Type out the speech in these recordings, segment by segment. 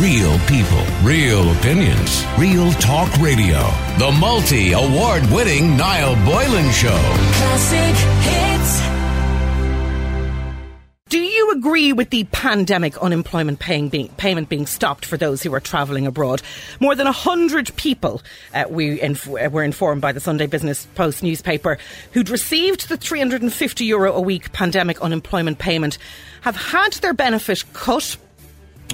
Real people, real opinions, real talk radio. The multi award winning Niall Boylan Show. Classic hits. Do you agree with the pandemic unemployment being, payment being stopped for those who are travelling abroad? More than 100 people, uh, we inf- uh, were informed by the Sunday Business Post newspaper, who'd received the 350 euro a week pandemic unemployment payment have had their benefit cut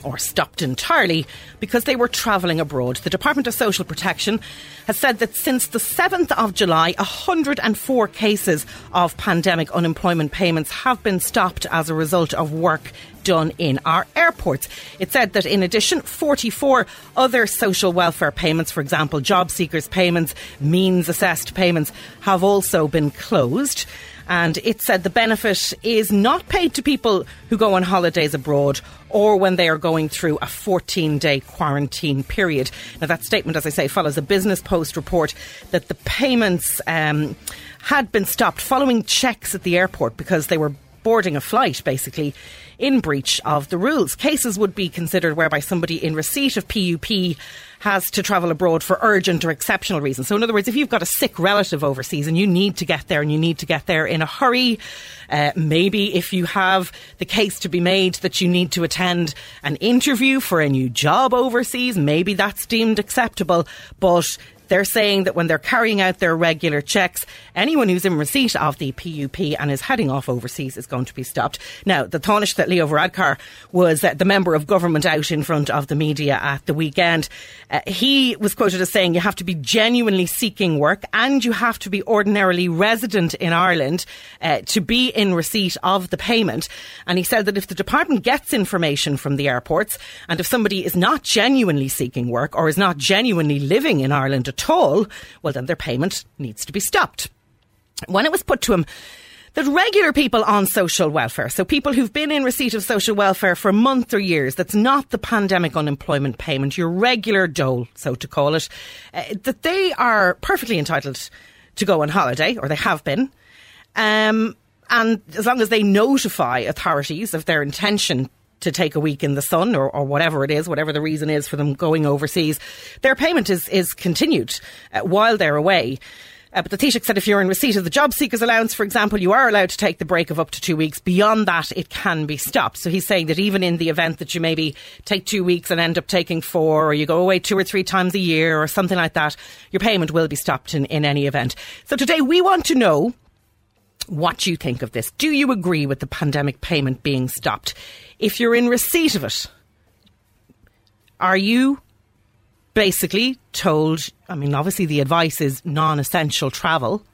or stopped entirely because they were travelling abroad. The Department of Social Protection has said that since the 7th of July, 104 cases of pandemic unemployment payments have been stopped as a result of work done in our airports. It said that in addition, 44 other social welfare payments, for example, job seekers payments, means assessed payments, have also been closed and it said the benefit is not paid to people who go on holidays abroad or when they are going through a 14 day quarantine period. Now, that statement, as I say, follows a Business Post report that the payments um, had been stopped following checks at the airport because they were boarding a flight, basically, in breach of the rules. Cases would be considered whereby somebody in receipt of PUP has to travel abroad for urgent or exceptional reasons. So, in other words, if you've got a sick relative overseas and you need to get there and you need to get there in a hurry, uh, maybe if you have the case to be made that you need to attend an interview for a new job overseas, maybe that's deemed acceptable. But they're saying that when they're carrying out their regular checks, anyone who's in receipt of the PUP and is heading off overseas is going to be stopped. Now, the Taoiseach that Leo Varadkar was uh, the member of government out in front of the media at the weekend. Uh, he was quoted as saying you have to be genuinely seeking work and you have to be ordinarily resident in Ireland uh, to be in receipt of the payment. And he said that if the department gets information from the airports and if somebody is not genuinely seeking work or is not genuinely living in Ireland at well, then their payment needs to be stopped. When it was put to him, that regular people on social welfare, so people who've been in receipt of social welfare for months or years, that's not the pandemic unemployment payment, your regular dole, so to call it, uh, that they are perfectly entitled to go on holiday, or they have been. Um, and as long as they notify authorities of their intention to take a week in the sun or, or whatever it is, whatever the reason is for them going overseas, their payment is, is continued uh, while they're away. Uh, but the Taoiseach said if you're in receipt of the job seekers allowance, for example, you are allowed to take the break of up to two weeks. Beyond that, it can be stopped. So he's saying that even in the event that you maybe take two weeks and end up taking four, or you go away two or three times a year, or something like that, your payment will be stopped in, in any event. So today we want to know what do you think of this. Do you agree with the pandemic payment being stopped? If you're in receipt of it, are you basically told? I mean, obviously, the advice is non essential travel.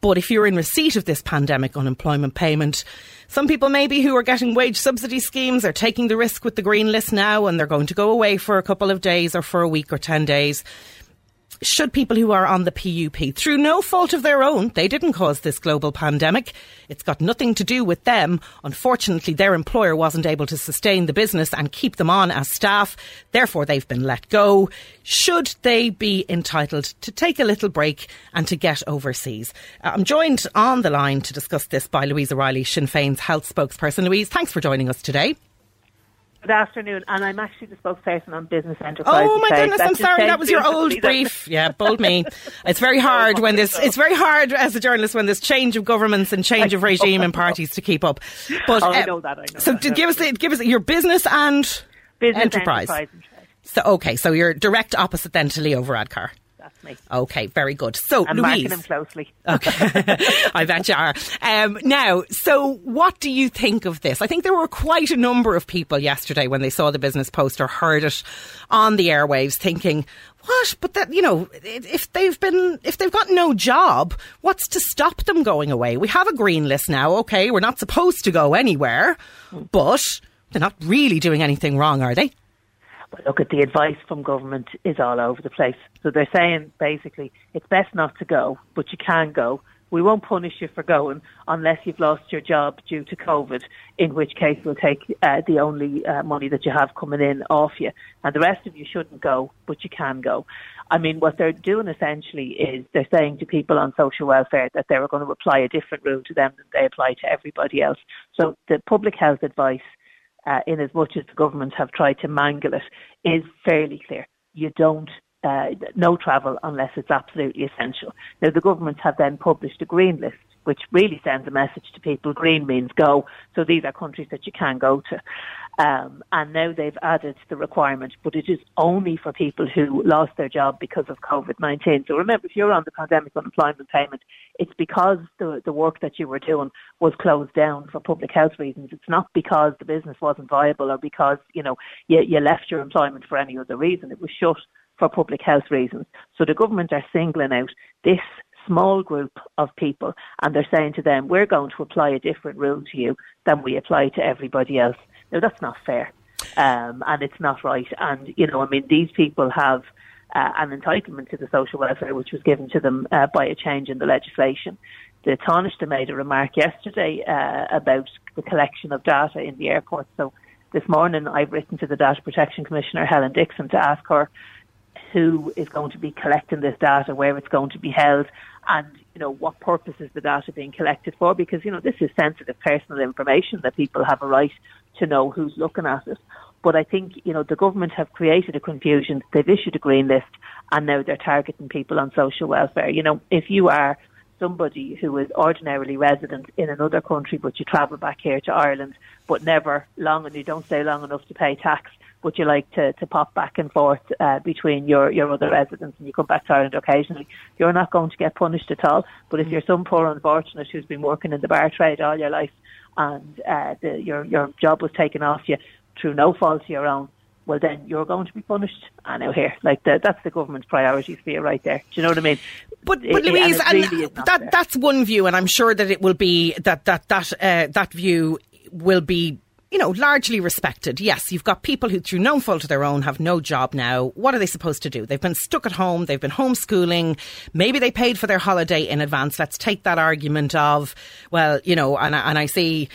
But if you're in receipt of this pandemic unemployment payment, some people maybe who are getting wage subsidy schemes are taking the risk with the green list now and they're going to go away for a couple of days or for a week or 10 days should people who are on the PUP, through no fault of their own, they didn't cause this global pandemic. It's got nothing to do with them. Unfortunately, their employer wasn't able to sustain the business and keep them on as staff. Therefore, they've been let go. Should they be entitled to take a little break and to get overseas? Uh, I'm joined on the line to discuss this by Louise O'Reilly, Sinn Féin's health spokesperson. Louise, thanks for joining us today. Good afternoon, and I'm actually the spokesperson on Business Enterprise. Oh my goodness, I'm sorry, that was your old brief. Yeah, bold me. It's very hard when this. It's very hard as a journalist when there's change of governments and change of regime and parties to keep up. But oh, I uh, know that. I know so that. give us give us your business and business enterprise. enterprise. So okay, so you're direct opposite then to Leo Varadkar. Me. Okay, very good. So, I'm Louise. marking him closely. Okay. I bet you are. Um, now, so what do you think of this? I think there were quite a number of people yesterday when they saw the business post or heard it on the airwaves thinking, what? But that, you know, if they've been, if they've got no job, what's to stop them going away? We have a green list now. Okay. We're not supposed to go anywhere, but they're not really doing anything wrong, are they? But look at the advice from government is all over the place. So they're saying basically it's best not to go, but you can go. We won't punish you for going unless you've lost your job due to COVID, in which case we'll take uh, the only uh, money that you have coming in off you. And the rest of you shouldn't go, but you can go. I mean, what they're doing essentially is they're saying to people on social welfare that they're going to apply a different rule to them than they apply to everybody else. So the public health advice uh, in as much as the government have tried to mangle it, is fairly clear. You don't uh, no travel unless it's absolutely essential. Now, the government have then published a green list, which really sends a message to people. Green means go. So these are countries that you can go to. Um, and now they've added the requirement, but it is only for people who lost their job because of COVID-19. So remember, if you're on the pandemic unemployment payment, it's because the, the work that you were doing was closed down for public health reasons. It's not because the business wasn't viable or because, you know, you, you left your employment for any other reason. It was shut for public health reasons. So the government are singling out this small group of people and they're saying to them, we're going to apply a different rule to you than we apply to everybody else. Now that's not fair. Um, and it's not right. And, you know, I mean, these people have uh, an entitlement to the social welfare which was given to them uh, by a change in the legislation. The Taoiseach made a remark yesterday uh, about the collection of data in the airport. So this morning I've written to the Data Protection Commissioner, Helen Dixon, to ask her who is going to be collecting this data, where it's going to be held, and you know what purpose is the data being collected for? Because you know this is sensitive personal information that people have a right to know who's looking at it. But I think you know the government have created a confusion. They've issued a green list, and now they're targeting people on social welfare. You know, if you are somebody who is ordinarily resident in another country, but you travel back here to Ireland, but never long and you don't stay long enough to pay tax, but you like to, to pop back and forth uh, between your, your other residents and you come back to Ireland occasionally, you're not going to get punished at all. But if mm. you're some poor unfortunate who's been working in the bar trade all your life and uh, the, your your job was taken off you through no fault of your own, well then you're going to be punished. I know here, like the, that's the government's priorities for you right there. Do you know what I mean? But, but it, Louise, and, really that that's one view, and I'm sure that it will be that that that uh, that view will be you know, largely respected. Yes, you've got people who, through no fault of their own, have no job now. What are they supposed to do? They've been stuck at home. They've been homeschooling. Maybe they paid for their holiday in advance. Let's take that argument of, well, you know, and, and I see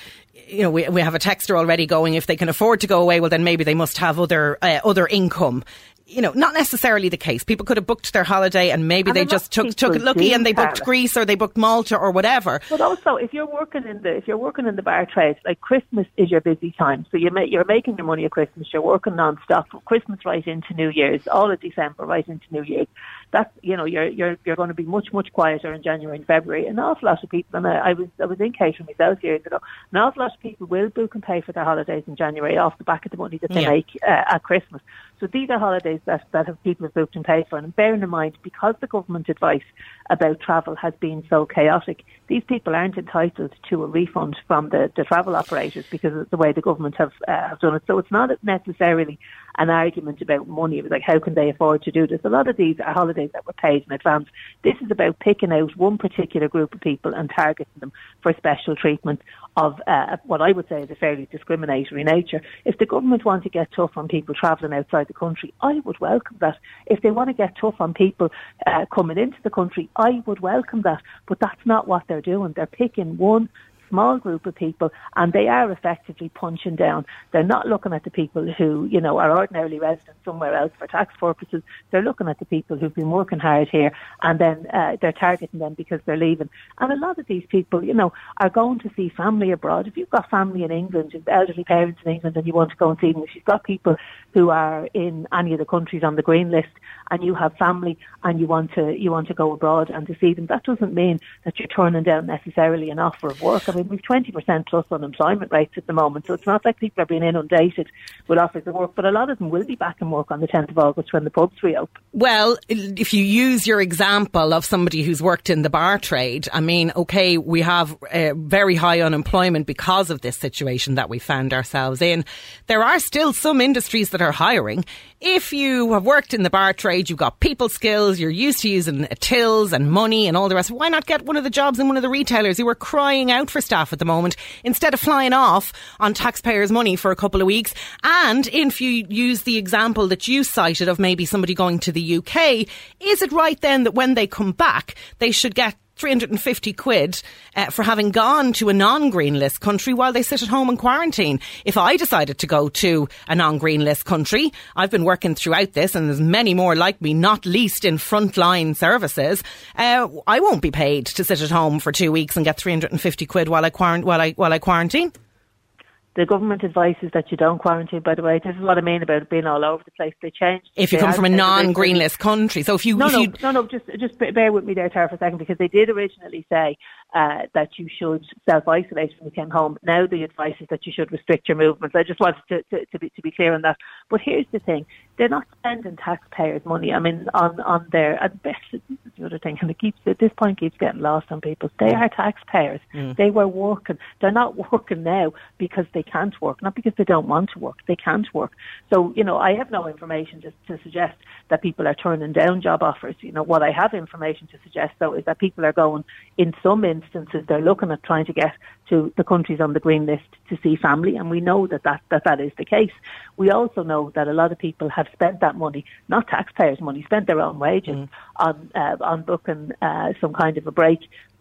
you know, we, we have a texter already going, if they can afford to go away, well, then maybe they must have other, uh, other income you know, not necessarily the case. People could have booked their holiday and maybe and they just took took it lucky and they booked Greece or they booked Malta or whatever. But also, if you're working in the if you're working in the bar trade, like Christmas is your busy time, so you you're making your money at Christmas. You're working non-stop from Christmas right into New Year's, all of December right into New Year's. That's you know you're you're you're going to be much much quieter in January and February. An awful lot of people, and I, I was I was in catering myself years ago. An awful lot of people will book and pay for their holidays in January off the back of the money that they yeah. make uh, at Christmas. So these are holidays that, that have people have booked and paid for. And bearing in mind, because the government advice about travel has been so chaotic, these people aren't entitled to a refund from the, the travel operators because of the way the government have, uh, have done it. So it's not necessarily an argument about money. It was like, how can they afford to do this? A lot of these are holidays that were paid in advance. This is about picking out one particular group of people and targeting them for special treatment of uh, what I would say is a fairly discriminatory nature. If the government want to get tough on people travelling outside the country, I would welcome that. If they want to get tough on people uh, coming into the country, I would welcome that. But that's not what they're doing. They're picking one small group of people and they are effectively punching down. They're not looking at the people who, you know, are ordinarily resident somewhere else for tax purposes. They're looking at the people who've been working hard here and then uh, they're targeting them because they're leaving. And a lot of these people, you know, are going to see family abroad. If you've got family in England, elderly parents in England and you want to go and see them, if you've got people who are in any of the countries on the green list and you have family and you want to you want to go abroad and to see them, that doesn't mean that you're turning down necessarily an offer of work. I mean, we've 20% plus unemployment rates at the moment, so it's not like people are being inundated with offers of work, but a lot of them will be back in work on the 10th of August when the pubs reopen. Well, if you use your example of somebody who's worked in the bar trade, I mean, okay, we have uh, very high unemployment because of this situation that we found ourselves in. There are still some industries that are hiring. If you have worked in the bar trade, you've got people skills, you're used to using tills and money and all the rest, why not get one of the jobs in one of the retailers who are crying out for staff at the moment instead of flying off on taxpayers' money for a couple of weeks? And if you use the example that you cited of maybe somebody going to the UK, is it right then that when they come back, they should get 350 quid uh, for having gone to a non green list country while they sit at home in quarantine. If I decided to go to a non green list country, I've been working throughout this and there's many more like me, not least in frontline services. Uh, I won't be paid to sit at home for two weeks and get 350 quid while I, quarant- while I, while I quarantine. The government advice is that you don't quarantine, by the way. This is what I mean about it being all over the place. They changed. If you come from a non green list country. So if you. No, if no, no, no, just, just bear with me there, Tara, for a second, because they did originally say uh, that you should self isolate when you came home. Now the advice is that you should restrict your movements. I just wanted to, to, to, be, to be clear on that. But here's the thing they're not spending taxpayers' money. I mean, on, on their, at best, this is the other thing, and it keeps, at this point keeps getting lost on people. They are taxpayers. Mm. They were working. They're not working now because they can't work, not because they don't want to work. They can't work. So, you know, I have no information to, to suggest that people are turning down job offers. You know, what I have information to suggest, though, is that people are going, in some instances, they're looking at trying to get to the countries on the green list to see family, and we know that that, that, that is the case. We also know that a lot of people have spent that money, not taxpayers' money, spent their own wages mm. on uh, on booking uh, some kind of a break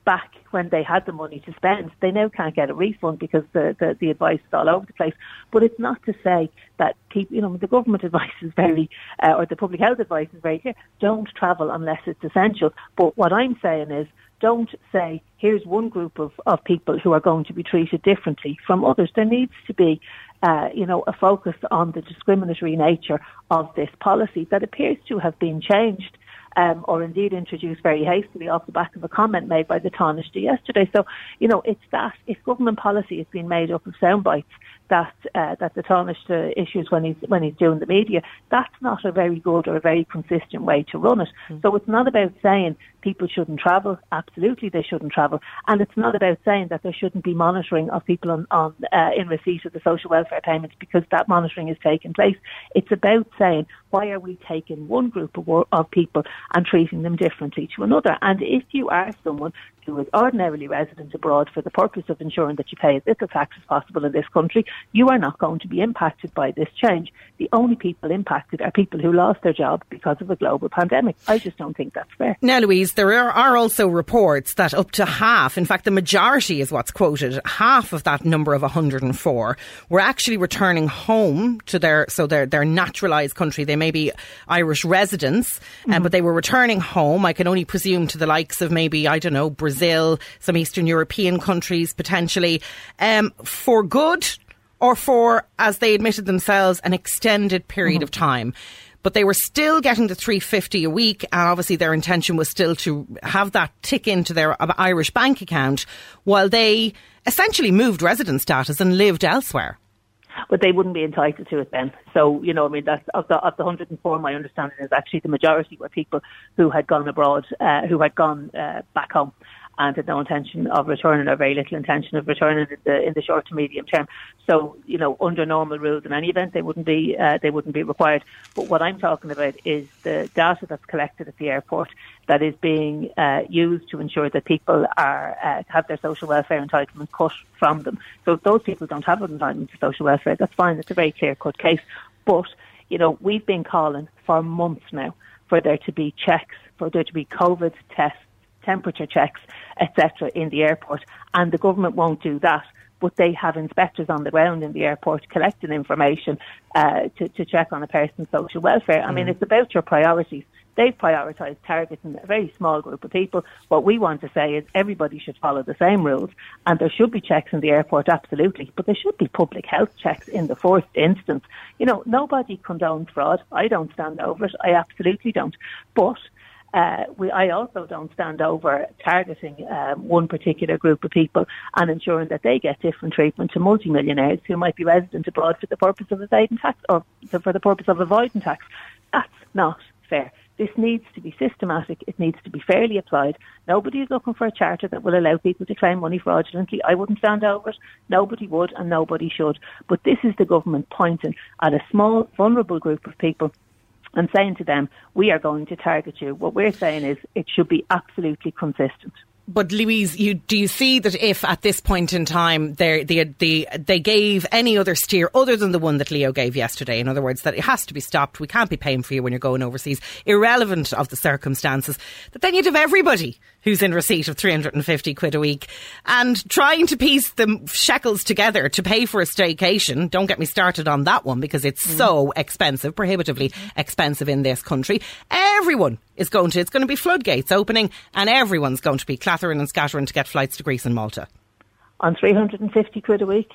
back when they had the money to spend. They now can't get a refund because the, the, the advice is all over the place. But it's not to say that keep, you know, the government advice is very, uh, or the public health advice is very clear. Don't travel unless it's essential. But what I'm saying is, don't say, here's one group of, of people who are going to be treated differently from others. There needs to be, uh, you know, a focus on the discriminatory nature of this policy that appears to have been changed um, or indeed introduced very hastily off the back of a comment made by the Taoiseach yesterday. So, you know, it's that if government policy has been made up of sound bites that uh, that the Taoiseach issues when he's when he's doing the media, that's not a very good or a very consistent way to run it. Mm. So it's not about saying people shouldn't travel. Absolutely, they shouldn't travel, and it's not about saying that there shouldn't be monitoring of people on, on uh, in receipt of the social welfare payments because that monitoring is taking place. It's about saying why are we taking one group of, of people and treating them differently to another? And if you are someone who is ordinarily resident abroad for the purpose of ensuring that you pay as little tax as possible in this country, you are not going to be impacted by this change. The only people impacted are people who lost their job because of a global pandemic. I just don't think that's fair. Now, Louise, there are, are also reports that up to half, in fact, the majority is what's quoted, half of that number of 104 were actually returning home to their, so their, their naturalised country. They may be Irish residents, uh, mm-hmm. but they were returning home. I can only presume to the likes of maybe, I don't know, Brazil, some Eastern European countries potentially, um, for good or for, as they admitted themselves, an extended period mm-hmm. of time. But they were still getting the 350 a week, and obviously their intention was still to have that tick into their Irish bank account while they essentially moved resident status and lived elsewhere but they wouldn't be entitled to it then. So, you know, I mean, that's of the, of the 104, my understanding is actually the majority were people who had gone abroad, uh, who had gone uh, back home and had no intention of returning or very little intention of returning in the, in the short to medium term. So, you know, under normal rules in any event, they wouldn't be uh, they wouldn't be required. But what I'm talking about is the data that's collected at the airport that is being uh, used to ensure that people are uh, have their social welfare entitlement cut from them. So if those people don't have an entitlement to social welfare, that's fine. It's a very clear cut case. But you know, we've been calling for months now for there to be checks, for there to be COVID tests temperature checks, etc., in the airport, and the government won't do that. But they have inspectors on the ground in the airport collecting information uh, to, to check on a person's social welfare. I mean, mm. it's about your priorities. They've prioritised targeting a very small group of people. What we want to say is everybody should follow the same rules, and there should be checks in the airport, absolutely, but there should be public health checks in the first instance. You know, nobody condones fraud. I don't stand over it. I absolutely don't. But uh, we, I also don't stand over targeting um, one particular group of people and ensuring that they get different treatment to multimillionaires who might be resident abroad for the purpose of evading tax or for the purpose of avoiding tax. That's not fair. This needs to be systematic. It needs to be fairly applied. Nobody is looking for a charter that will allow people to claim money fraudulently. I wouldn't stand over it. Nobody would and nobody should. But this is the government pointing at a small, vulnerable group of people and saying to them, we are going to target you. What we're saying is it should be absolutely consistent. But Louise, you do you see that if at this point in time they they they they gave any other steer other than the one that Leo gave yesterday, in other words, that it has to be stopped, we can't be paying for you when you're going overseas, irrelevant of the circumstances, that then you'd have everybody who's in receipt of 350 quid a week and trying to piece the shekels together to pay for a staycation. Don't get me started on that one because it's mm. so expensive, prohibitively expensive in this country. Everyone is going to, it's going to be floodgates opening and everyone's going to be clattering and scattering to get flights to Greece and Malta. On 350 quid a week?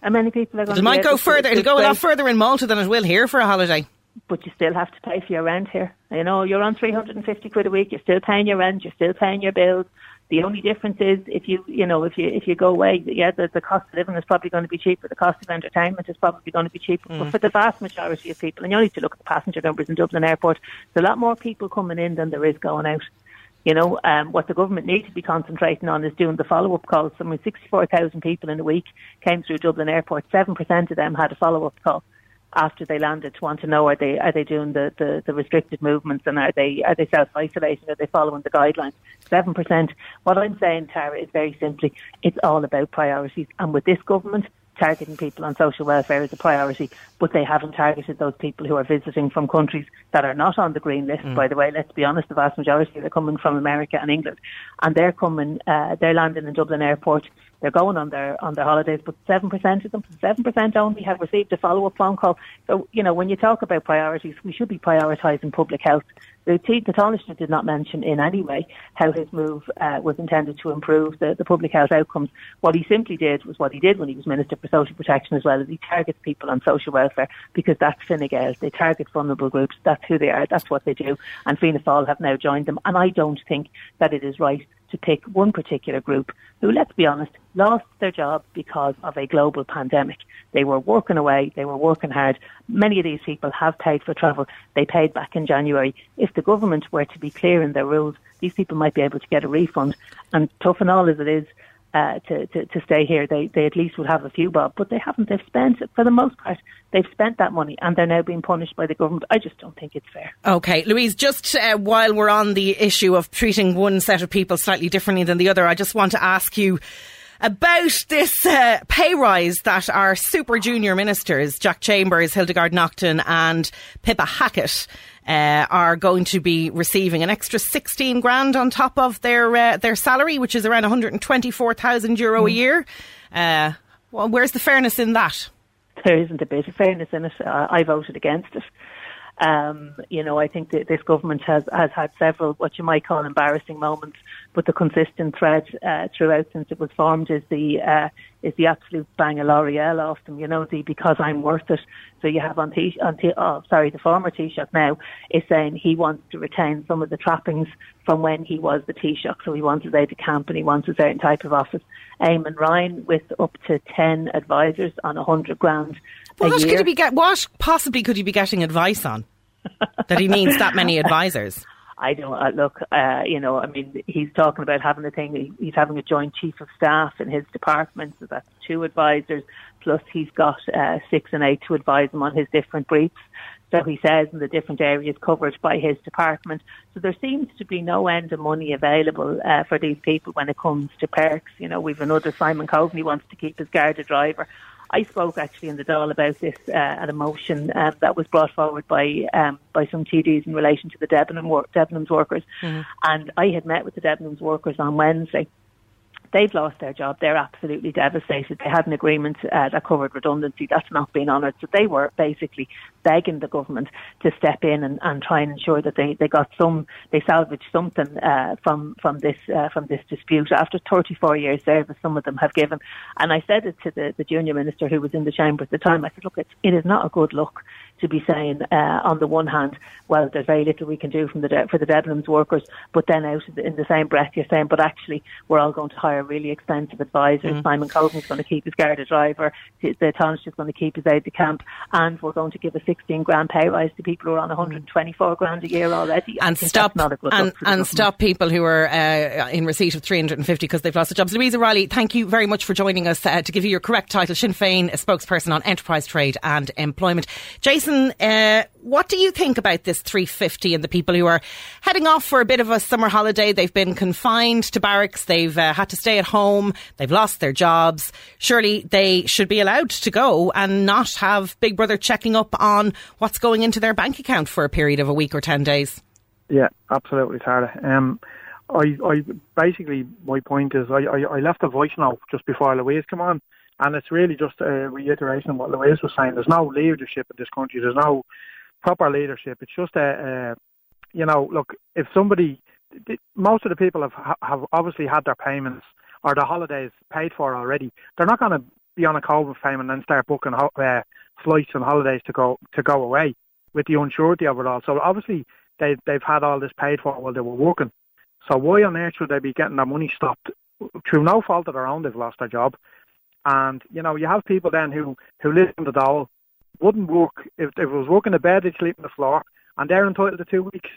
And many people are going. It might go further. It'll go a lot further in Malta than it will here for a holiday. But you still have to pay for your rent here. You know, you're on 350 quid a week. You're still paying your rent. You're still paying your bills. The only difference is if you, you know, if you if you go away, yeah, the, the cost of living is probably going to be cheaper. The cost of entertainment is probably going to be cheaper. Mm. But for the vast majority of people, and you only need to look at the passenger numbers in Dublin Airport, there's a lot more people coming in than there is going out. You know, um, what the government needs to be concentrating on is doing the follow-up calls. I mean, 64,000 people in a week came through Dublin Airport. 7% of them had a follow-up call after they landed to want to know are they are they doing the, the, the restricted movements and are they are they self isolating? Are they following the guidelines? Seven percent. What I'm saying, Tara, is very simply it's all about priorities. And with this government, targeting people on social welfare is a priority, but they haven't targeted those people who are visiting from countries that are not on the green list. Mm. By the way, let's be honest, the vast majority are coming from America and England, and they're coming, uh, they're landing in Dublin Airport. They're going on their on their holidays, but seven percent of them, seven percent only, have received a follow up phone call. So you know, when you talk about priorities, we should be prioritising public health the, the Taoiseach did not mention in any way how his move uh, was intended to improve the, the public health outcomes. What he simply did was what he did when he was Minister for Social Protection as well, is he targets people on social welfare because that's Fine Gael. They target vulnerable groups. That's who they are. That's what they do. And Fianna Fáil have now joined them. And I don't think that it is right to pick one particular group who, let's be honest, lost their job because of a global pandemic. They were working away, they were working hard. Many of these people have paid for travel. They paid back in January. If the government were to be clear in their rules, these people might be able to get a refund. And tough and all as it is, uh, to, to, to stay here, they, they at least would have a few bob, but they haven't. They've spent, for the most part, they've spent that money and they're now being punished by the government. I just don't think it's fair. Okay, Louise, just uh, while we're on the issue of treating one set of people slightly differently than the other, I just want to ask you about this uh, pay rise that our super junior ministers, Jack Chambers, Hildegarde Naughton, and Pippa Hackett, uh, are going to be receiving an extra 16 grand on top of their uh, their salary, which is around 124,000 euro mm. a year. Uh, well, where's the fairness in that? There isn't a bit of fairness in it. I voted against it. Um, you know, I think that this government has, has had several what you might call embarrassing moments, but the consistent thread uh, throughout since it was formed is the uh, is the absolute bang of L'Oreal off them. You know, the because I'm worth it. So you have on T on T oh sorry, the former Taoiseach now is saying he wants to retain some of the trappings from when he was the Taoiseach. So he wants his aide de camp and he wants a certain type of office. Eamon Ryan with up to ten advisors on a hundred grand what could he be get? What possibly could he be getting advice on? that he needs that many advisors. I don't uh, look. Uh, you know, I mean, he's talking about having a thing. He's having a joint chief of staff in his department, so that's two advisors. Plus, he's got uh, six and eight to advise him on his different briefs. So he says in the different areas covered by his department. So there seems to be no end of money available uh, for these people when it comes to perks. You know, we've another Simon Coveney wants to keep his Garda driver. I spoke actually in the Dáil about this uh, at a motion um, that was brought forward by um, by some TDs in relation to the Debenham wor- Debenhams workers, mm-hmm. and I had met with the Debenhams workers on Wednesday, they've lost their job. They're absolutely devastated. They had an agreement uh, that covered redundancy. That's not being honoured. So they were basically begging the government to step in and, and try and ensure that they, they got some, they salvaged something uh, from from this uh, from this dispute. After 34 years service, some of them have given. And I said it to the, the junior minister who was in the chamber at the time. I said, look, it's, it is not a good look to be saying, uh, on the one hand, well, there's very little we can do from the de- for the Debenhams workers, but then out in the same breath, you're saying, but actually, we're all going to hire really expensive advisors. Mm. Simon Coveney's going to keep his Garda driver, the Taoiseach is going to keep his aide de camp, and we're going to give a 16 grand pay rise to people who are on 124 grand a year already. And stop and, and stop people who are uh, in receipt of 350 because they've lost their jobs. Louise Riley, thank you very much for joining us uh, to give you your correct title, Sinn Féin, a spokesperson on enterprise trade and employment. Jason Uh, what do you think about this 350 and the people who are heading off for a bit of a summer holiday? They've been confined to barracks, they've uh, had to stay at home, they've lost their jobs. Surely they should be allowed to go and not have Big Brother checking up on what's going into their bank account for a period of a week or 10 days. Yeah, absolutely, Tara. Um, I, I basically my point is I, I, I left a voice note just before Louise came on, and it's really just a reiteration of what Louise was saying. There's no leadership in this country. There's no proper leadership. It's just a, a you know, look, if somebody, most of the people have have obviously had their payments or their holidays paid for already. They're not going to be on a COVID payment and then start booking uh, flights and holidays to go to go away with the unsurety of it all. So obviously they they've had all this paid for while they were working. So why on earth should they be getting their money stopped through no fault of their own? They've lost their job, and you know you have people then who who live in the dole, wouldn't work if, if it was working in bed, they'd sleep on the floor, and they're entitled to two weeks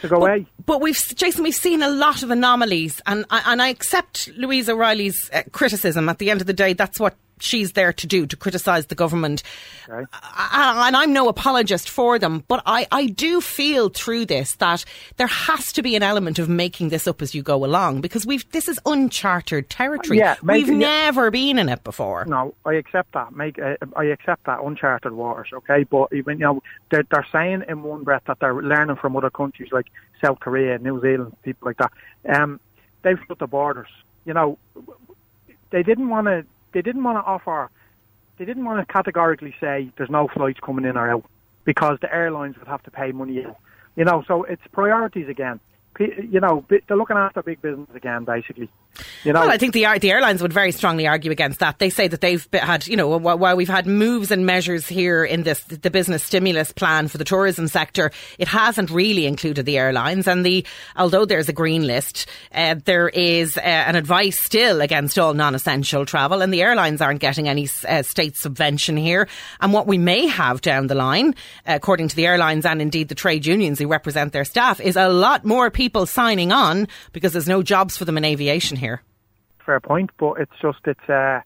to go but, away. But we've, Jason, we've seen a lot of anomalies, and I, and I accept Louise O'Reilly's uh, criticism. At the end of the day, that's what she's there to do, to criticise the government. Okay. And I'm no apologist for them, but I, I do feel through this that there has to be an element of making this up as you go along because we've this is uncharted territory. Yeah, we've never been in it before. No, I accept that. Make uh, I accept that uncharted waters. Okay, but even you know they're they're saying in one breath that they're learning from other countries like South Korea, New Zealand, people like that. Um, they've shut the borders. You know, they didn't want to they didn't want to offer, they didn't want to categorically say there's no flights coming in or out because the airlines would have to pay money. You know, so it's priorities again you know, they're looking after big business again, basically. You know? Well, I think the the airlines would very strongly argue against that. They say that they've had, you know, while we've had moves and measures here in this the business stimulus plan for the tourism sector, it hasn't really included the airlines. And the although there's a green list, uh, there is uh, an advice still against all non-essential travel, and the airlines aren't getting any uh, state subvention here. And what we may have down the line, according to the airlines and indeed the trade unions who represent their staff, is a lot more people people signing on because there's no jobs for them in aviation here. Fair point, but it's just it's. Uh,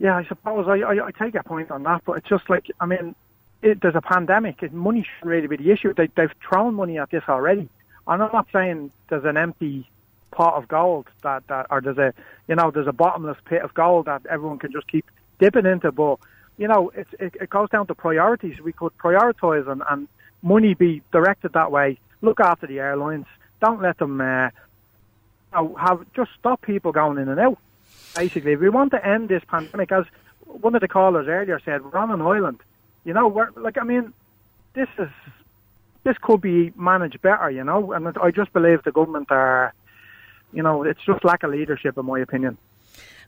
yeah, I suppose I, I, I take your point on that, but it's just like I mean, it, there's a pandemic. It, money shouldn't really be the issue. They, they've thrown money at this already. And I'm not saying there's an empty pot of gold that, that or there's a you know there's a bottomless pit of gold that everyone can just keep dipping into. But you know it, it goes down to priorities. We could prioritise and, and money be directed that way look after the airlines. Don't let them uh, have just stop people going in and out. Basically, we want to end this pandemic, as one of the callers earlier said, we're on an island. You know, we're like I mean, this is this could be managed better. You know, and I just believe the government are, you know, it's just lack of leadership, in my opinion.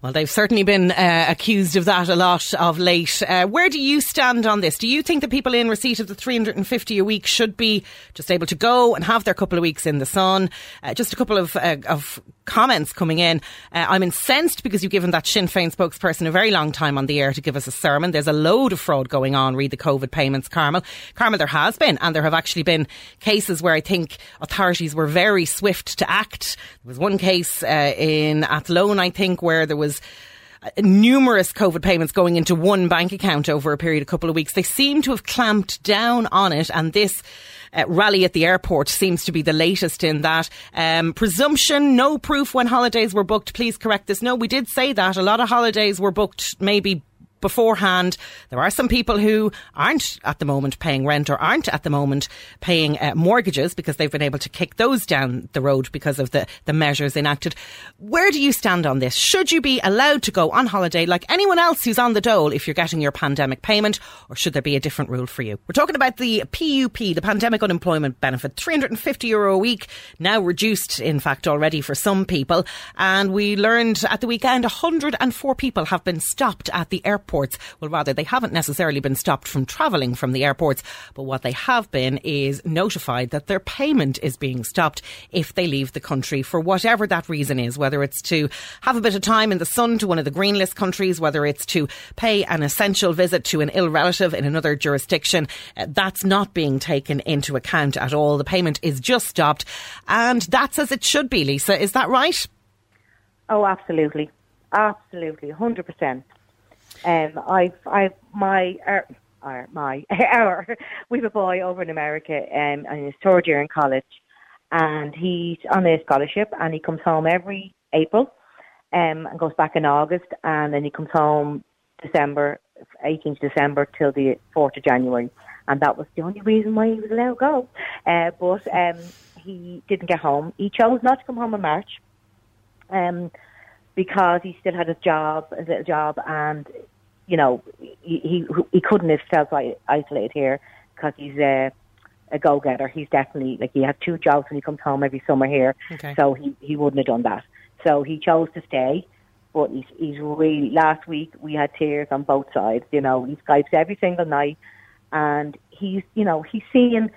Well, they've certainly been uh, accused of that a lot of late. Uh, where do you stand on this? Do you think the people in receipt of the 350 a week should be just able to go and have their couple of weeks in the sun? Uh, just a couple of, uh, of comments coming in. Uh, I'm incensed because you've given that Sinn Féin spokesperson a very long time on the air to give us a sermon. There's a load of fraud going on. Read the COVID payments, Carmel. Carmel, there has been, and there have actually been cases where I think authorities were very swift to act. There was one case uh, in Athlone, I think, where there was numerous COVID payments going into one bank account over a period of a couple of weeks. They seem to have clamped down on it, and this. Uh, rally at the airport seems to be the latest in that. Um, presumption, no proof when holidays were booked. Please correct this. No, we did say that. A lot of holidays were booked maybe beforehand. There are some people who aren't at the moment paying rent or aren't at the moment paying uh, mortgages because they've been able to kick those down the road because of the, the measures enacted. Where do you stand on this? Should you be allowed to go on holiday like anyone else who's on the dole if you're getting your pandemic payment, or should there be a different rule for you? We're talking about the PUP, the Pandemic Unemployment Benefit, 350 euro a week, now reduced, in fact, already for some people. And we learned at the weekend 104 people have been stopped at the airport airports. Well, rather, they haven't necessarily been stopped from travelling from the airports, but what they have been is notified that their payment is being stopped if they leave the country for whatever that reason is, whether it's to have a bit of time in the sun to one of the green list countries, whether it's to pay an essential visit to an ill relative in another jurisdiction. Uh, that's not being taken into account at all. The payment is just stopped, and that's as it should be, Lisa. Is that right? Oh, absolutely. Absolutely, 100%. Um, I've, I've, my, er, our, my, our, we have a boy over in America, um, and his third year in college, and he's on a scholarship, and he comes home every April, um, and goes back in August, and then he comes home December, 18th December till the 4th of January, and that was the only reason why he was allowed to go. Uh, but um, he didn't get home. He chose not to come home in March. Um, because he still had his job, a little job, and you know, he he, he couldn't have felt isolated here because he's a a go getter. He's definitely like he had two jobs when he comes home every summer here, okay. so he he wouldn't have done that. So he chose to stay, but he's he's really. Last week we had tears on both sides. You know, he skypes every single night, and he's you know he's seeing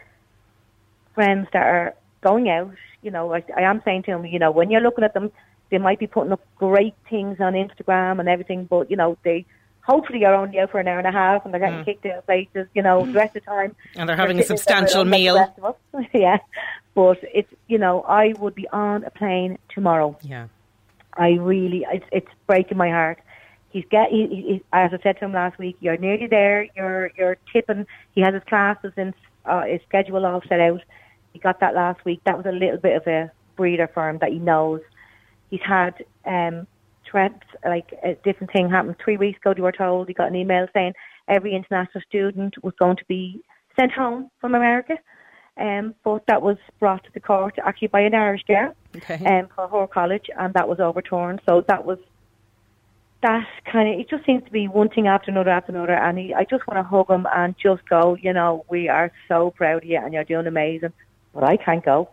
friends that are going out. You know, I, I am saying to him, you know, when you're looking at them, they might be putting up great things on Instagram and everything, but you know they hopefully are only out for an hour and a half and they're getting mm. kicked out of places, you know, mm. the rest of the time. And they're having a substantial meal. yeah. But it's, you know, I would be on a plane tomorrow. Yeah. I really, it's, it's breaking my heart. He's get, he, he, as I said to him last week, you're nearly there, you're, you're tipping. He has his classes and uh, his schedule all set out. He got that last week. That was a little bit of a breather for him that he knows. He's had um, threats, like a different thing happened three weeks ago. You were told he got an email saying every international student was going to be sent home from America. Um, but that was brought to the court actually by an Irish girl okay. um, for her college, and that was overturned. So that was that kind of. It just seems to be one thing after another after another, and he, I just want to hug him and just go. You know, we are so proud of you, and you're doing amazing. But I can't go.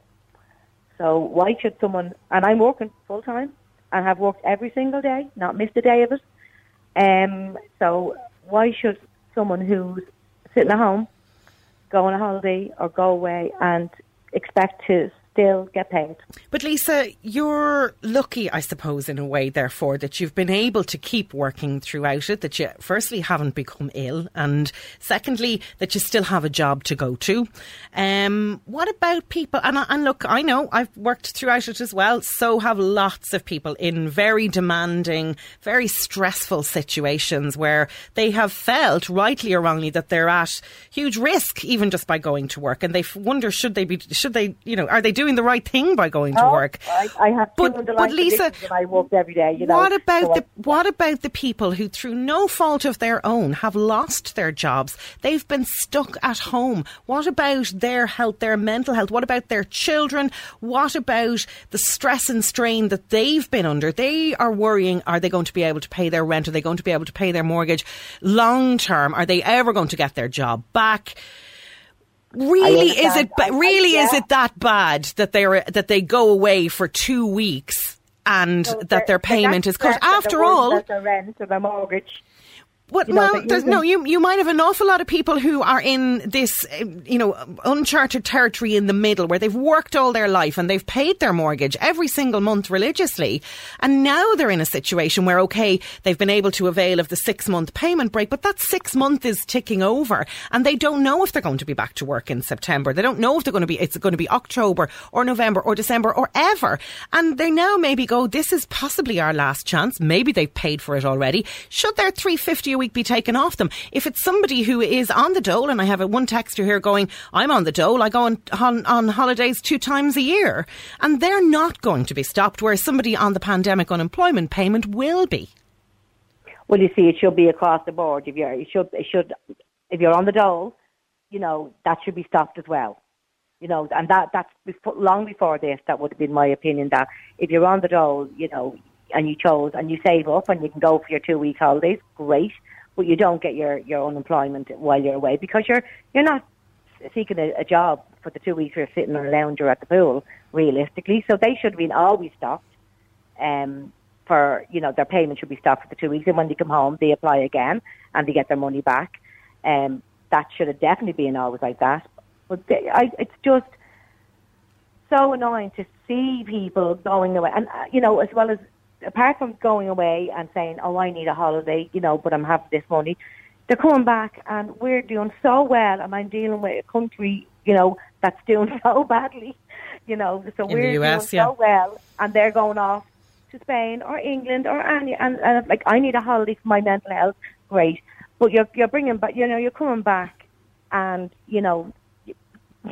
So why should someone? And I'm working full time and have worked every single day, not missed a day of it. Um, so why should someone who's sitting at home go on a holiday or go away and expect to still get paid. But Lisa, you're lucky, I suppose, in a way, therefore, that you've been able to keep working throughout it, that you firstly haven't become ill, and secondly, that you still have a job to go to. Um, what about people? And, and look, I know I've worked throughout it as well, so have lots of people in very demanding, very stressful situations where they have felt, rightly or wrongly, that they're at huge risk, even just by going to work, and they wonder should they be, should they, you know, are they doing doing the right thing by going to oh, work. I, I have but, but Lisa, I work every day. You know, what about so the I, what about the people who, through no fault of their own, have lost their jobs? They've been stuck at home. What about their health, their mental health? What about their children? What about the stress and strain that they've been under? They are worrying: Are they going to be able to pay their rent? Are they going to be able to pay their mortgage long term? Are they ever going to get their job back? Really, is it really yeah. is it that bad that they are that they go away for two weeks and so that their payment is cut? After all, their rent or their mortgage well, you know, well no, you you might have an awful lot of people who are in this, eh, you know, uncharted territory in the middle where they've worked all their life and they've paid their mortgage every single month religiously, and now they're in a situation where okay, they've been able to avail of the six month payment break, but that six month is ticking over, and they don't know if they're going to be back to work in September. They don't know if they're going to be it's going to be October or November or December or ever, and they now maybe go, this is possibly our last chance. Maybe they've paid for it already. Should their three fifty a week be taken off them. If it's somebody who is on the dole, and I have a one texter here going, I'm on the dole, I go on, on, on holidays two times a year, and they're not going to be stopped, whereas somebody on the pandemic unemployment payment will be. Well, you see, it should be across the board. If you're, you should, it should, if you're on the dole, you know that should be stopped as well. You know, and that that's before, long before this. That would have been my opinion. That if you're on the dole, you know, and you chose and you save up and you can go for your two week holidays, great but you don't get your, your unemployment while you're away because you're you're not seeking a, a job for the two weeks you're sitting on a lounger at the pool, realistically. So they should have been always stopped. Um, for you know their payment should be stopped for the two weeks, and when they come home, they apply again and they get their money back. Um, that should have definitely been always like that. But they, I, it's just so annoying to see people going away, and uh, you know, as well as apart from going away and saying, "Oh, I need a holiday," you know, but I'm having this money, they're coming back and we're doing so well, and I'm dealing with a country, you know, that's doing so badly, you know. So In we're US, doing yeah. so well, and they're going off to Spain or England or any, and, and like I need a holiday for my mental health. Great, but you're you're bringing back, you know, you're coming back, and you know.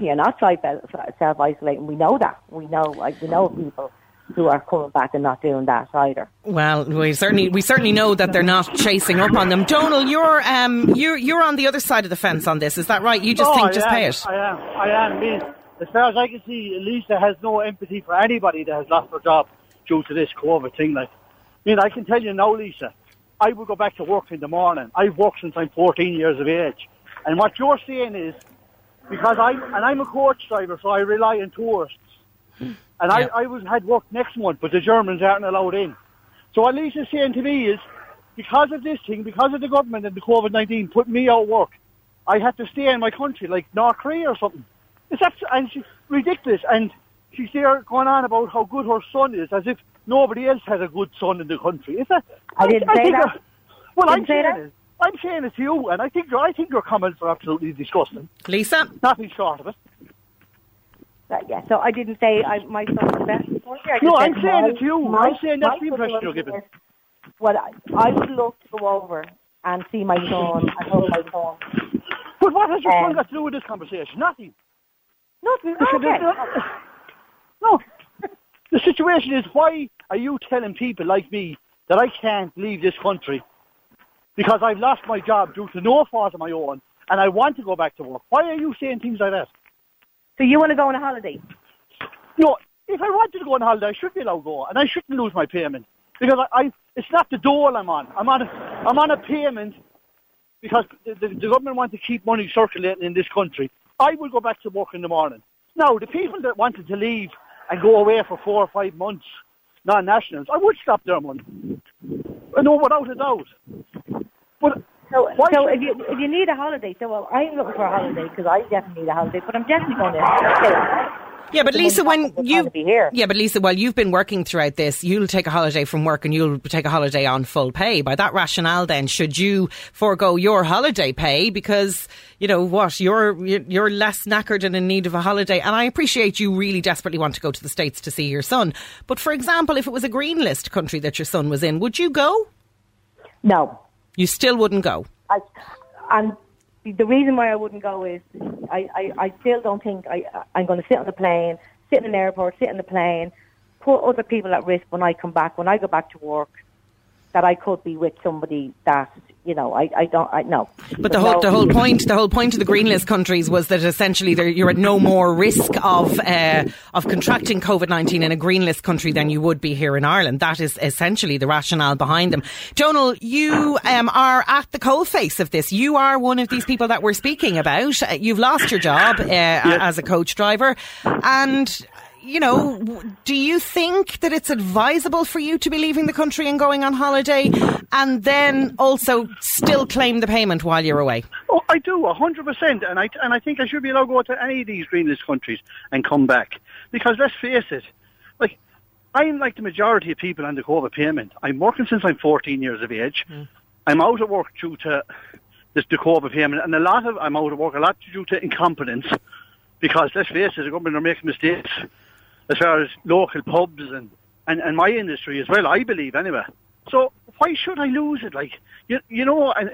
You're not self isolating. We know that. We know, like we know people who are coming back and not doing that either. Well, we certainly we certainly know that they're not chasing up on them. Donal, you're um you're you're on the other side of the fence on this. Is that right? You just oh, think I just am, pay it. I am. I am. I mean, as far as I can see, Lisa has no empathy for anybody that has lost their job due to this COVID thing. Like, I mean, I can tell you now, Lisa, I will go back to work in the morning. I've worked since I'm 14 years of age, and what you're saying is because I and I'm a coach driver, so I rely on tourists. And yeah. I, I was had work next month, but the Germans aren't allowed in. So what Lisa's saying to me is, because of this thing, because of the government and the COVID-19 put me out of work, I had to stay in my country, like North Korea or something. It's abs- and it's ridiculous. And she's there going on about how good her son is, as if nobody else has a good son in the country. Is that? I didn't say think that. you're- Well, Didn't I'm say saying that. it. I'm saying it to you, and I think I think your comments are absolutely disgusting. Lisa? Nothing short of it. That- yeah, so I didn't say I, my son was the best. in. I just No, said I'm saying my- it to you. my- I'm saying that's the impression you're giving. is, Well, I, I would love to go over and see my son and hold my son. But what has your son Um, got to do with this conversation? Nothing. Nothing. okay. No. The situation is why are you telling people like me that I can't leave this country because I've lost my job due to no fault of my own and I want to go back to work? Why are you saying things like that? So you want to go on a holiday? No, if I wanted to go on holiday, I should be allowed to go and I shouldn't lose my payment because I, I it's not the dole I'm on. I'm on a, I'm on a payment because the, the, the government want to keep money circulating in this country. I will go back to work in the morning. Now, the people that wanted to leave and go away for four or five months, non-nationals, I would stop their money. I know without a doubt. But So, Why so if you if you need a holiday, so well, I'm looking for a holiday because I definitely need a holiday, but I'm definitely going to. Yeah, but Lisa, when you gonna be here. yeah, but Lisa, while you've been working throughout this, you'll take a holiday from work and you'll take a holiday on full pay. By that rationale, then, should you forego your holiday pay because you know what you're you're you're less knackered and in need of a holiday? And I appreciate you really desperately want to go to the states to see your son. But for example, if it was a green list country that your son was in, would you go? No, You still wouldn't go. I, and the reason why I wouldn't go is I, I, I still don't think I, I'm going to sit on the plane, sit in an airport, sit in the plane, put other people at risk when I come back, when I go back to work, that I could be with somebody that, you know, I, I don't, I no. But the whole no- the whole point the whole point of the green list countries was that essentially there- you're at no more risk of uh, of contracting COVID nineteen in a green list country than you would be here in Ireland. That is essentially the rationale behind them. Donal, you um, are at the coalface of this. You are one of these people that we're speaking about. Uh, You've lost your job uh, as a coach driver, and. You know, do you think that it's advisable for you to be leaving the country and going on holiday and then also still claim the payment while you're away? Oh, I do, a hundred percent, and I and I think I should be allowed to go to any of these green list countries and come back. Because let's face it, like I'm like the majority of people on the COVID payment. I'm working since I'm 14 years of age. Mm. I'm out of work due to this the COVID payment, and a lot of I'm out of work a lot due to incompetence. Because let's face it, the government are making mistakes as far as local pubs and, and, and my industry as well. I believe anyway. So why should I lose it? Like you, you know, and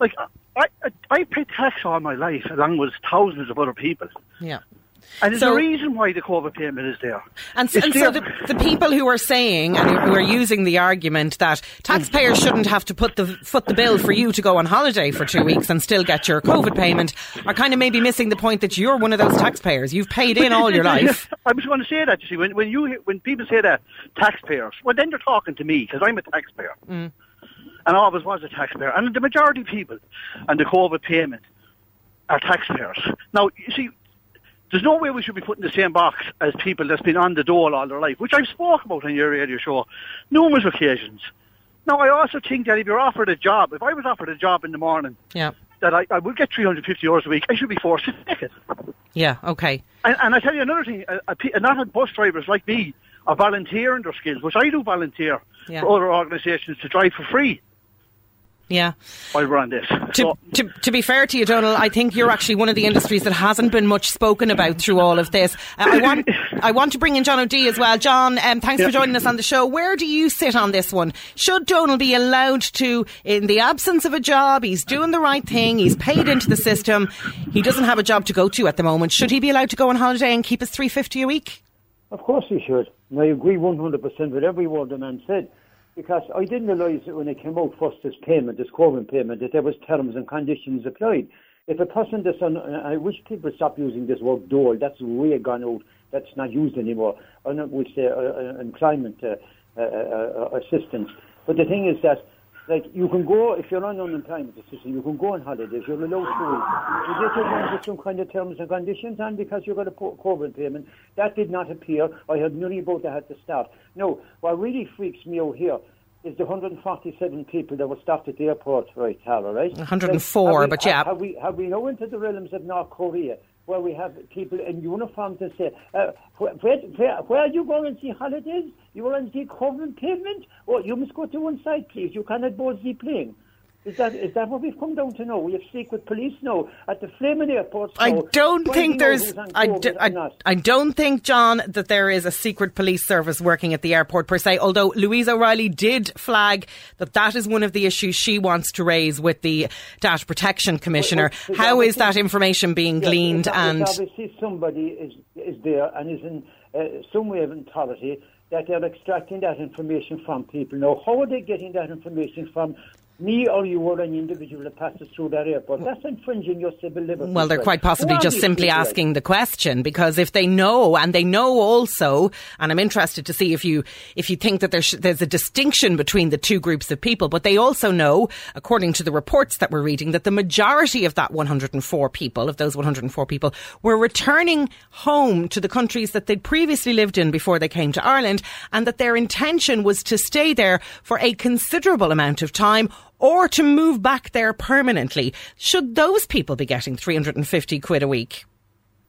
like I, I, I pay tax all my life along with thousands of other people, Yeah. And there's So- a reason why the COVID payment is there. And, and so the, the people who are saying and who are using the argument that taxpayers shouldn't have to put the foot the bill for you to go on holiday for two weeks and still get your COVID payment are kind of maybe missing the point that you're one of those taxpayers. You've paid in all your life. I was going to say that. You see, when when you when people say that taxpayers, well, then they're talking to me because I'm a taxpayer, Mm. and I always was a taxpayer. And the majority of people on the COVID payment are taxpayers. Now, you see, there's no way we should be put in the same box as people that's been on the dole all their life, which I've spoke about on your radio show numerous occasions. Now, I also think that if you're offered a job, if I was offered a job in the morning Yeah. that I, I would get 350 hours a week, I should be forced to take it. Yeah. Okay. And, and I tell you another thing, a, a, a lot of bus drivers like me are volunteering their skills, which I do volunteer Yeah. for other organisations to drive for free Yeah. while we're on this. To, So, to, to be fair to you, Donal, I think you're actually one of the industries that hasn't been much spoken about through all of this. Uh, I want I want to bring in John O'D as well. John, um, thanks for joining us on the show. Where do you sit on this one? Should Donal be allowed to, in the absence of a job, he's doing the right thing, he's paid into the system, he doesn't have a job to go to at the moment. Should he be allowed to go on holiday and keep his three fifty a week? Of course he should. And I agree 100% with every word the man said. Because I didn't realise that when it came out first, this payment, this COVID payment, that there was terms and conditions applied. If a person on, and I wish people stop using this word dole, that's way gone out, that's not used anymore. Know we say uh, uh, employment uh, uh, uh, uh, assistance. But the thing is that like you can go if you're on unemployment assistance, you can go on holidays. You're allowed to. You get under some kind of terms and conditions, and because you've got a COVID payment, that did not appear. I had none about that at the start. No, what really freaks me out here, is the 147 people that were stopped at the airport, right, Tara, right? 104, we, but yeah. Have we, have we now into the realms of North Korea, where we have people in uniform and say, uh, where, where, where are you going to see holidays? You want to see government payment? Oh, you must go to one side, please. You cannot board the plane. Is that is that what we've come down to now? We have secret police now at the flaming airports. I don't think there's. I, do, I, I, don't think, John, that there is a secret police service working at the airport per se. Although Louise O'Reilly did flag that that is one of the issues she wants to raise with the Data Protection Commissioner. How is that information being yeah, gleaned? and obviously somebody is is there and is in uh, some way of authority that they're extracting that information from people. Now, how are they getting that information from me or you or an individual that passes through that airport. That's infringing your civil liberties. Well, they're quite possibly just simply asking the question because if they know, and they know also, and I'm interested to see if you if you think that there's there's a distinction between the two groups of people, but they also know, according to the reports that we're reading, that the majority of that 104 people, of those 104 people, were returning home to the countries that they'd previously lived in before they came to Ireland, and that their intention was to stay there for a considerable amount of time or to move back there permanently. Should those people be getting 350 quid a week?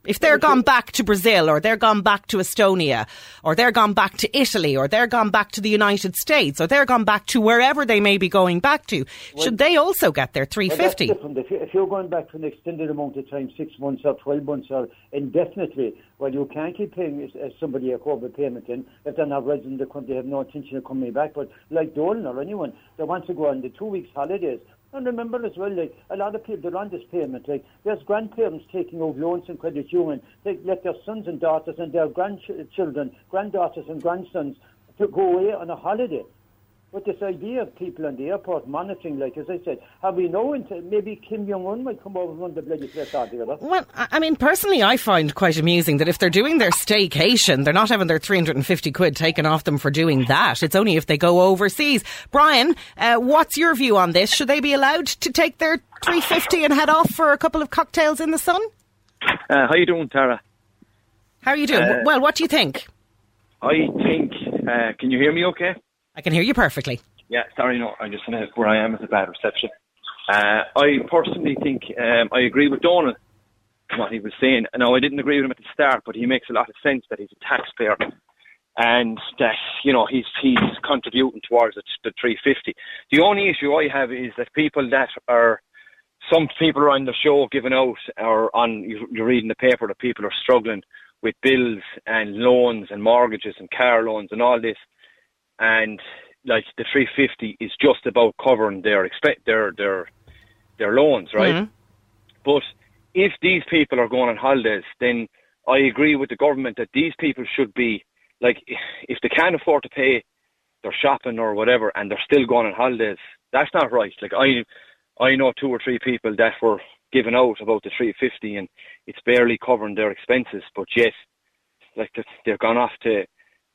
If they're gone back to Brazil or they're gone back to Estonia or they're gone back to Italy or they're gone back to the United States or they're gone back to wherever they may be going back to, well, should they also get their 350? Well, if, you, if you're going back for an extended amount of time, six months or 12 months or indefinitely, well, you can't keep paying somebody a COVID payment in if they're not resident in the country, they have no intention of coming back. But like Dolan or anyone that wants to go on the two weeks holidays, and remember as well, like a lot of people they're on this payment. Like there's grandparents taking out loans and credit union. They let their sons and daughters and their grandchildren, granddaughters and grandsons to go away on a holiday. But this idea of people in the airport monitoring, like as I said, have we no into maybe Kim Jong Un might come over and run the bloody place altogether? Well, I mean, personally, I find quite amusing that if they're doing their staycation, they're not having their 350 quid taken off them for doing that. It's only if they go overseas. Brian, uh, what's your view on this? Should they be allowed to take their 350 and head off for a couple of cocktails in the sun? Uh, how you doing, Tara? How are you doing? Uh, well, what do you think? I think. Uh, can you hear me? Okay. I can hear you perfectly. Yeah, sorry, no, I'm just where I am is a bad reception. Uh, I personally think um, I agree with Donald what he was saying. No, I didn't agree with him at the start, but he makes a lot of sense that he's a taxpayer and that you know he's he's contributing towards the, the 350. The only issue I have is that people that are some people are on the show giving out or on you're reading the paper that people are struggling with bills and loans and mortgages and car loans and all this and like the 350 is just about covering their expect their their their loans, right? Mm-hmm. But if these people are going on holidays, then I agree with the government that these people should be like if they can't afford to pay their shopping or whatever, and they're still going on holidays, that's not right. Like I I know two or three people that were given out about the 350, and it's barely covering their expenses, but yet like they've gone off to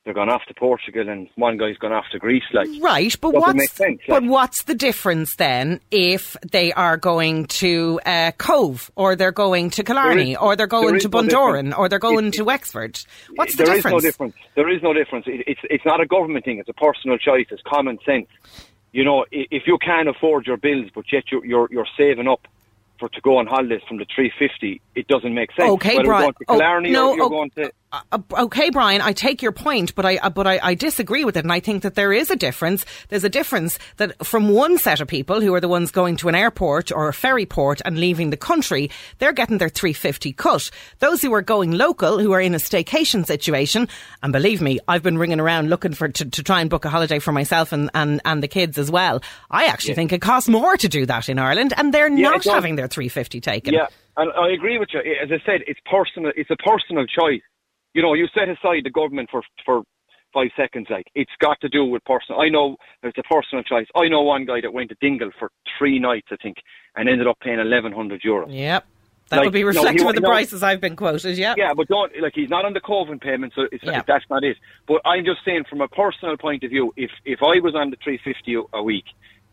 they're gone off to Portugal and one guy's gone off to Greece. Like right, but what's sense, like. but what's the difference then if they are going to uh, Cobh or they're going to Killarney is, or they're going to Bundoran or they're going to Wexford? What's the there difference? There is no difference. There is no difference. It, it's it's not a government thing. It's a personal choice. It's common sense. You know, if you can't afford your bills, but yet you're you're, you're saving up for to go on holidays from the 350, it doesn't make sense. Okay, Whether Brian. Oh, no, oh, going to uh, uh, okay, Brian, I take your point, but I uh, but I, I, disagree with it, and I think that there is a difference. There's a difference that from one set of people who are the ones going to an airport or a ferry port and leaving the country, they're getting their 350 cut. Those who are going local, who are in a staycation situation, and believe me, I've been ringing around looking for to, to try and book a holiday for myself and, and, and the kids as well. I actually yeah. think it costs more to do that in Ireland, and they're yeah, not having their 350 taken. Yeah, and I agree with you. As I said, it's personal. It's a personal choice you know, you set aside the government for for five seconds. Like it's got to do with personal. I know it's a personal choice. I know one guy that went to Dingle for three nights, I think, and ended up paying eleven hundred euros. Yep. That like, would be reflective no, of the no, prices I've been quoted, yeah. Yeah, but don't like he's not on the COVID payment, so it's, yeah. that's not it. But I'm just saying, from a personal point of view, if if I was on the 350 a week,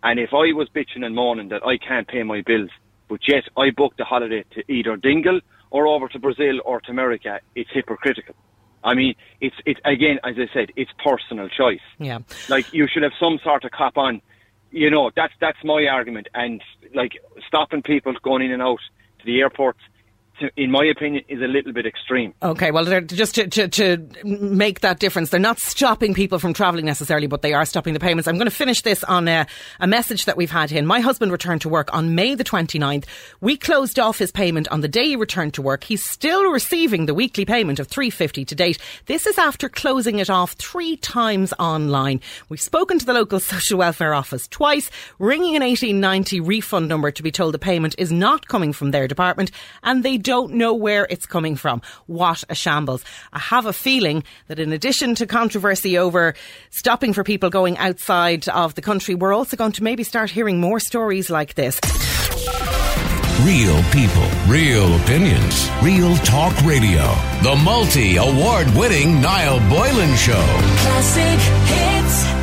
and if I was bitching and moaning that I can't pay my bills, but yet I booked a holiday to either Dingle or over to Brazil or to America, it's hypocritical. I mean, it's it's again, as I said, it's personal choice. Yeah. Like you should have some sort of cop on. You know, that's that's my argument. And like stopping people going in and out to the airports to, in my opinion, is a little bit extreme. Okay, well, just to, to, to, make that difference, they're not stopping people from travelling necessarily, but they are stopping the payments. I'm going to finish this on a, a message that we've had in. My husband returned to work on May the 29th. We closed off his payment on the day he returned to work. He's still receiving the weekly payment of 350 to date. This is after closing it off three times online. We've spoken to the local social welfare office twice, ringing an 1890 refund number to be told the payment is not coming from their department, and they don't know where it's coming from. What a shambles. I have a feeling that in addition to controversy over stopping for people going outside of the country, we're also going to maybe start hearing more stories like this. Real people, real opinions, real talk radio. The multi award winning Niall Boylan Show. Classic hits.